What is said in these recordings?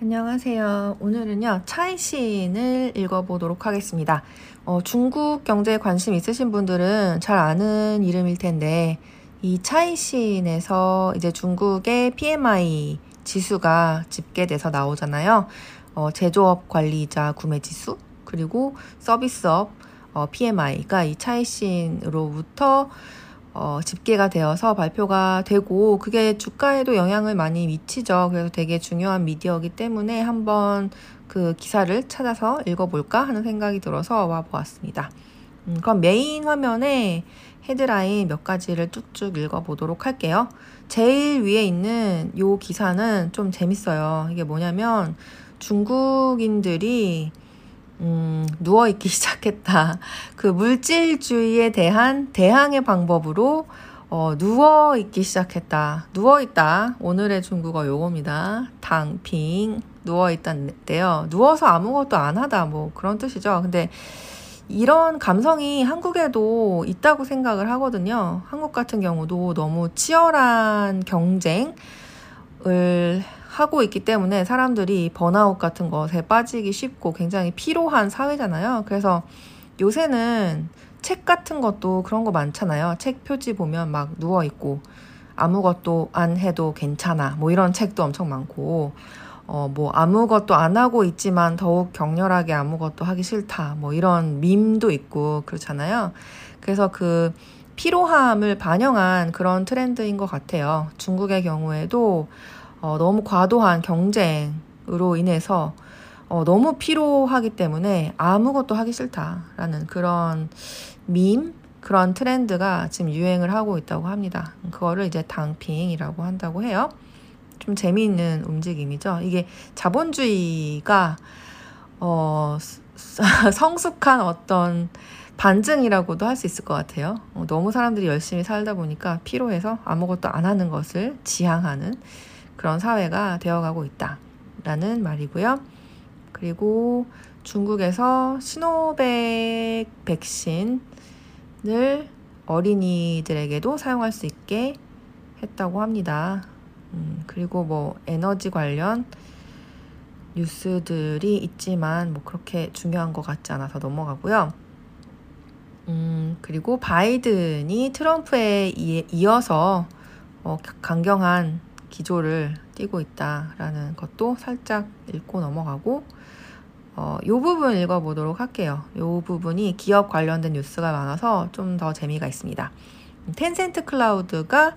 안녕하세요. 오늘은요, 차이신을 읽어보도록 하겠습니다. 어, 중국 경제에 관심 있으신 분들은 잘 아는 이름일 텐데, 이 차이신에서 이제 중국의 PMI 지수가 집계돼서 나오잖아요. 어, 제조업 관리자 구매 지수, 그리고 서비스업 어, PMI가 이 차이신으로부터 어, 집계가 되어서 발표가 되고 그게 주가에도 영향을 많이 미치죠. 그래서 되게 중요한 미디어이기 때문에 한번 그 기사를 찾아서 읽어볼까 하는 생각이 들어서 와 보았습니다. 음, 그럼 메인 화면에 헤드라인 몇 가지를 쭉쭉 읽어보도록 할게요. 제일 위에 있는 요 기사는 좀 재밌어요. 이게 뭐냐면 중국인들이 음, 누워있기 시작했다. 그 물질주의에 대한 대항의 방법으로 어, 누워있기 시작했다. 누워있다. 오늘의 중국어 요겁니다. 당핑. 누워있다인데요. 누워서 아무것도 안 하다. 뭐 그런 뜻이죠. 근데 이런 감성이 한국에도 있다고 생각을 하거든요. 한국 같은 경우도 너무 치열한 경쟁을 하고 있기 때문에 사람들이 번아웃 같은 것에 빠지기 쉽고 굉장히 피로한 사회잖아요. 그래서 요새는 책 같은 것도 그런 거 많잖아요. 책 표지 보면 막 누워 있고 아무것도 안 해도 괜찮아. 뭐 이런 책도 엄청 많고 어, 뭐 아무것도 안 하고 있지만 더욱 격렬하게 아무것도 하기 싫다. 뭐 이런 밈도 있고 그렇잖아요. 그래서 그 피로함을 반영한 그런 트렌드인 것 같아요. 중국의 경우에도 어, 너무 과도한 경쟁으로 인해서 어, 너무 피로하기 때문에 아무것도 하기 싫다라는 그런 밈, 그런 트렌드가 지금 유행을 하고 있다고 합니다. 그거를 이제 당핑이라고 한다고 해요. 좀 재미있는 움직임이죠. 이게 자본주의가 어, 성숙한 어떤 반증이라고도 할 수 있을 것 같아요. 어, 너무 사람들이 열심히 살다 보니까 피로해서 아무것도 안 하는 것을 지향하는 그런 사회가 되어가고 있다라는 말이고요. 그리고 중국에서 시노백 백신을 어린이들에게도 사용할 수 있게 했다고 합니다. 음, 그리고 뭐 에너지 관련 뉴스들이 있지만 뭐 그렇게 중요한 것 같지 않아서 넘어가고요. 음, 그리고 바이든이 트럼프에 이어서 어, 강경한 기조를 띠고 있다라는 것도 살짝 읽고 넘어가고 어, 요 부분 읽어보도록 할게요. 요 부분이 기업 관련된 뉴스가 많아서 좀 더 재미가 있습니다. 텐센트 클라우드가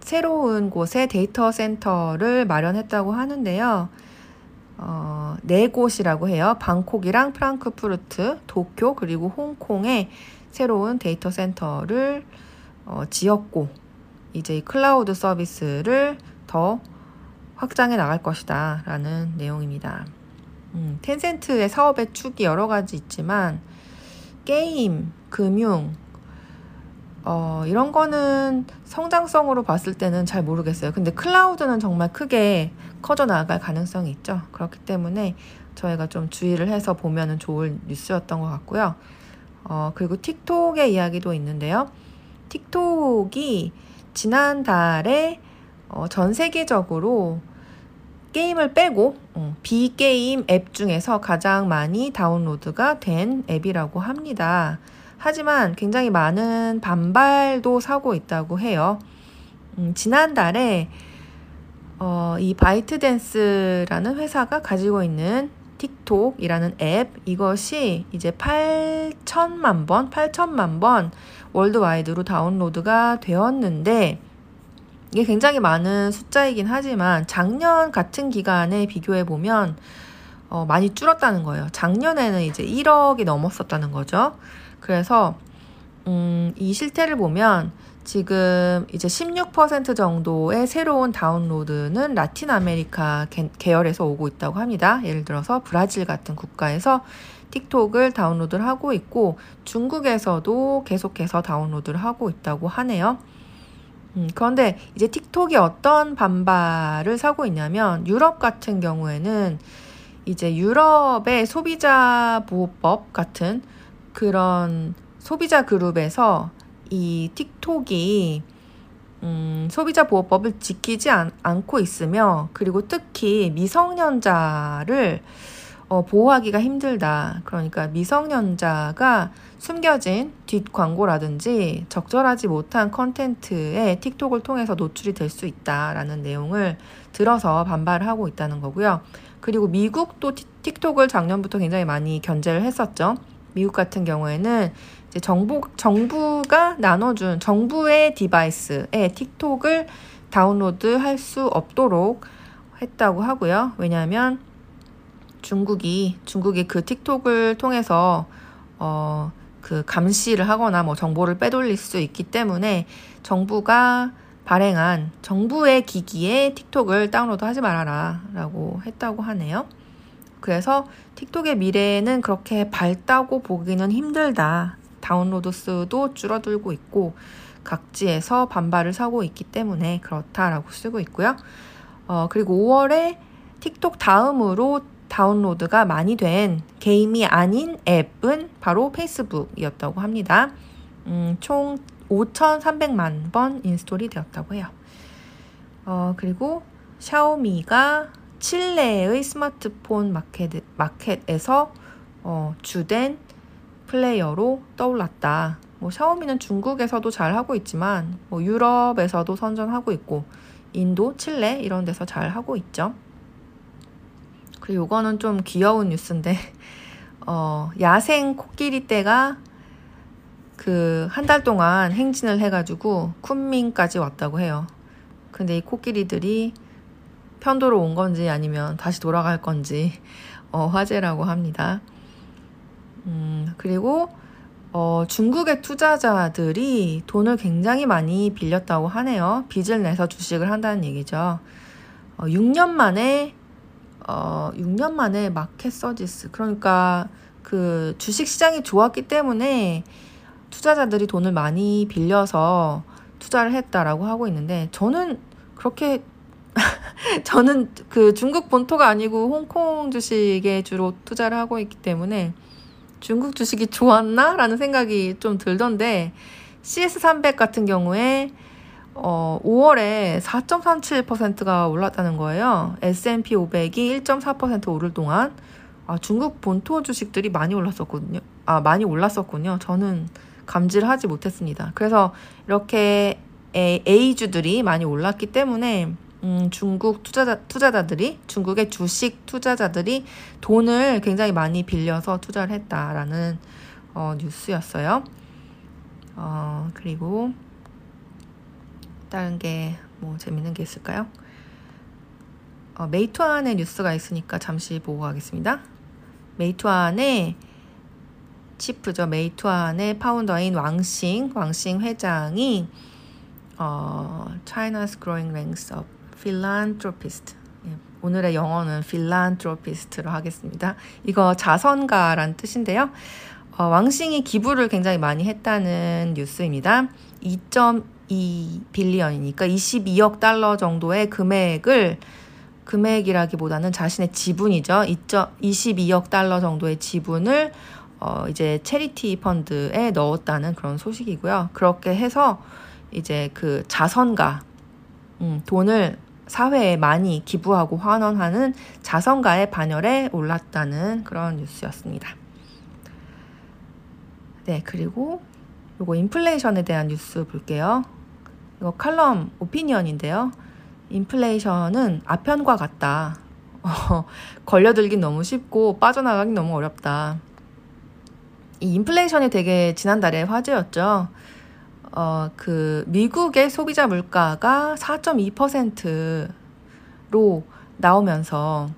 새로운 곳에 데이터 센터를 마련했다고 하는데요. 어, 네 곳이라고 해요. 방콕이랑 프랑크푸르트, 도쿄, 그리고 홍콩에 새로운 데이터 센터를 어, 지었고, 이제 클라우드 서비스를 더 확장해 나갈 것이다. 라는 내용입니다. 음, 텐센트의 사업의 축이 여러 가지 있지만, 게임, 금융, 어, 이런 거는 성장성으로 봤을 때는 잘 모르겠어요. 근데 클라우드는 정말 크게 커져 나갈 가능성이 있죠. 그렇기 때문에 저희가 좀 주의를 해서 보면 좋을 뉴스였던 것 같고요. 어, 그리고 틱톡의 이야기도 있는데요. 틱톡이 지난달에 어, 전 세계적으로 게임을 빼고 어, 비게임 앱 중에서 가장 많이 다운로드가 된 앱이라고 합니다. 하지만 굉장히 많은 반발도 사고 있다고 해요. 음, 지난달에 어, 이 바이트댄스라는 회사가 가지고 있는 틱톡이라는 앱 이것이 이제 8천만 번, 8천만 번 월드와이드로 다운로드가 되었는데 이게 굉장히 많은 숫자이긴 하지만 작년 같은 기간에 비교해 보면 어, 많이 줄었다는 거예요. 작년에는 이제 1억이 넘었었다는 거죠. 그래서 음, 이 실태를 보면 지금 이제 16% 정도의 새로운 다운로드는 라틴 아메리카 계열에서 오고 있다고 합니다. 예를 들어서 브라질 같은 국가에서 틱톡을 다운로드를 하고 있고 중국에서도 계속해서 다운로드를 하고 있다고 하네요. 음, 그런데 이제 틱톡이 어떤 반발을 사고 있냐면 유럽 같은 경우에는 이제 유럽의 소비자 보호법 같은 그런 소비자 그룹에서 이 틱톡이 음, 소비자 보호법을 지키지 않, 않고 있으며 그리고 특히 미성년자를 어, 보호하기가 힘들다. 그러니까 미성년자가 숨겨진 뒷 광고라든지 적절하지 못한 컨텐츠에 틱톡을 통해서 노출이 될 수 있다라는 내용을 들어서 반발을 하고 있다는 거고요. 그리고 미국도 틱톡을 작년부터 굉장히 많이 견제를 했었죠. 미국 같은 경우에는 이제 정부, 정부가 나눠준 정부의 디바이스에 틱톡을 다운로드 할 수 없도록 했다고 하고요. 왜냐하면 중국이, 중국이 그 틱톡을 통해서, 어, 그 감시를 하거나 뭐 정보를 빼돌릴 수 있기 때문에 정부가 발행한 정부의 기기에 틱톡을 다운로드 하지 말아라 라고 했다고 하네요. 그래서 틱톡의 미래는 그렇게 밝다고 보기는 힘들다. 다운로드 수도 줄어들고 있고 각지에서 반발을 사고 있기 때문에 그렇다라고 쓰고 있고요. 어, 그리고 5월에 틱톡 다음으로 다운로드가 많이 된 게임이 아닌 앱은 바로 페이스북이었다고 합니다. 음, 총 5,300만 번 install이 되었다고 해요. 어, 그리고 샤오미가 칠레의 스마트폰 마켓, 마켓에서 어, 주된 플레이어로 떠올랐다. 뭐 샤오미는 중국에서도 잘 하고 있지만 뭐 유럽에서도 선전하고 있고 인도, 칠레 이런 데서 잘 하고 있죠. 그리고 이거는 좀 귀여운 뉴스인데 어, 야생 코끼리 떼가 그 한 달 동안 행진을 해가지고 쿤밍까지 왔다고 해요. 근데 이 코끼리들이 편도로 온 건지 아니면 다시 돌아갈 건지 어, 화제라고 합니다. 음, 그리고 어, 중국의 투자자들이 돈을 굉장히 많이 빌렸다고 하네요. 빚을 내서 주식을 한다는 얘기죠. 어, 6년 만에 어, 6년 만에 마켓 서지스 그러니까 그 주식 시장이 좋았기 때문에 투자자들이 돈을 많이 빌려서 투자를 했다라고 하고 있는데 저는 그렇게 저는 그 중국 본토가 아니고 홍콩 주식에 주로 투자를 하고 있기 때문에 중국 주식이 좋았나? 라는 생각이 좀 들던데, CS300 같은 경우에, 어, 5월에 4.37%가 올랐다는 거예요. S&P 500이 1.4% 오를 동안, 아, 중국 본토 주식들이 많이 올랐었거든요. 아, 많이 올랐었군요. 저는 감지를 하지 못했습니다. 그래서 이렇게 A주들이 많이 올랐기 때문에, 음, 중국 투자자, 투자자들이, 중국의 주식 투자자들이 돈을 굉장히 많이 빌려서 투자를 했다라는 어, 뉴스였어요. 어, 그리고 다른 게 뭐 재밌는 게 있을까요? 어, 메이투안의 뉴스가 있으니까 잠시 보고 가겠습니다. 메이투안의 치프죠. 메이투안의 파운더인 왕싱, 왕싱 회장이 어, China's growing ranks of philanthropist. 예, 오늘의 영어는 philanthropist로 하겠습니다. 이거 자선가란 뜻인데요. 어, 왕싱이 기부를 굉장히 많이 했다는 뉴스입니다. 2.2 빌리언이니까 22억 달러 정도의 금액을 금액이라기보다는 자신의 지분이죠. 22억 달러 정도의 지분을 어, 이제 체리티 펀드에 넣었다는 그런 소식이고요. 그렇게 해서 이제 그 자선가, 음, 돈을 사회에 많이 기부하고 환원하는 자선가의 반열에 올랐다는 그런 뉴스였습니다. 네, 그리고 요거 인플레이션에 대한 뉴스 볼게요. 이거 칼럼 오피니언인데요. 인플레이션은 아편과 같다. 어, 걸려들긴 너무 쉽고 빠져나가긴 너무 어렵다. 이 인플레이션이 되게 지난달에 화제였죠. 어, 그, 미국의 소비자 물가가 4.2%로 나오면서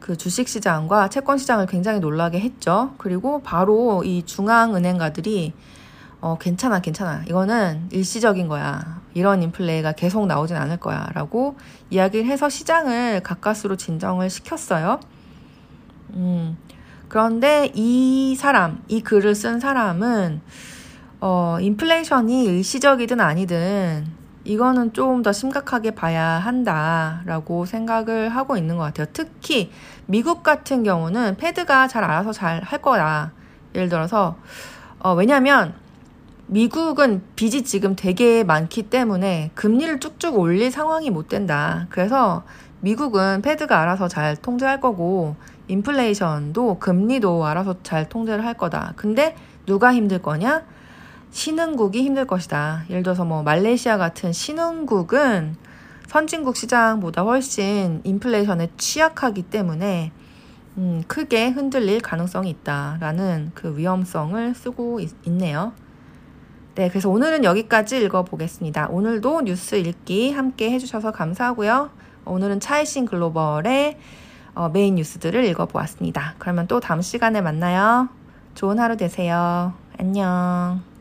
그 주식 시장과 채권 시장을 굉장히 놀라게 했죠. 그리고 바로 이 중앙은행가들이 어, 괜찮아, 괜찮아. 이거는 일시적인 거야. 이런 인플레이가 계속 나오진 않을 거야. 라고 이야기를 해서 시장을 가까스로 진정을 시켰어요. 음, 그런데 이 사람, 이 글을 쓴 사람은 어, 인플레이션이 일시적이든 아니든 이거는 조금 더 심각하게 봐야 한다라고 생각을 하고 있는 것 같아요. 특히 미국 같은 경우는 패드가 잘 알아서 잘 할 거야. 예를 들어서 어, 왜냐하면 미국은 빚이 지금 되게 많기 때문에 금리를 쭉쭉 올릴 상황이 못 된다. 그래서 미국은 패드가 알아서 잘 통제할 거고 인플레이션도 금리도 알아서 잘 통제를 할 거다. 근데 누가 힘들 거냐? 신흥국이 힘들 것이다. 예를 들어서 뭐 말레이시아 같은 신흥국은 선진국 시장보다 훨씬 인플레이션에 취약하기 때문에 음, 크게 흔들릴 가능성이 있다라는 그 위험성을 쓰고 있, 네요 네, 그래서 오늘은 여기까지 읽어보겠습니다. 오늘도 뉴스 읽기 함께 해주셔서 감사하고요. 오늘은 차이신 글로벌의 어, 메인 뉴스들을 읽어보았습니다. 그러면 또 다음 시간에 만나요. 좋은 하루 되세요. 안녕.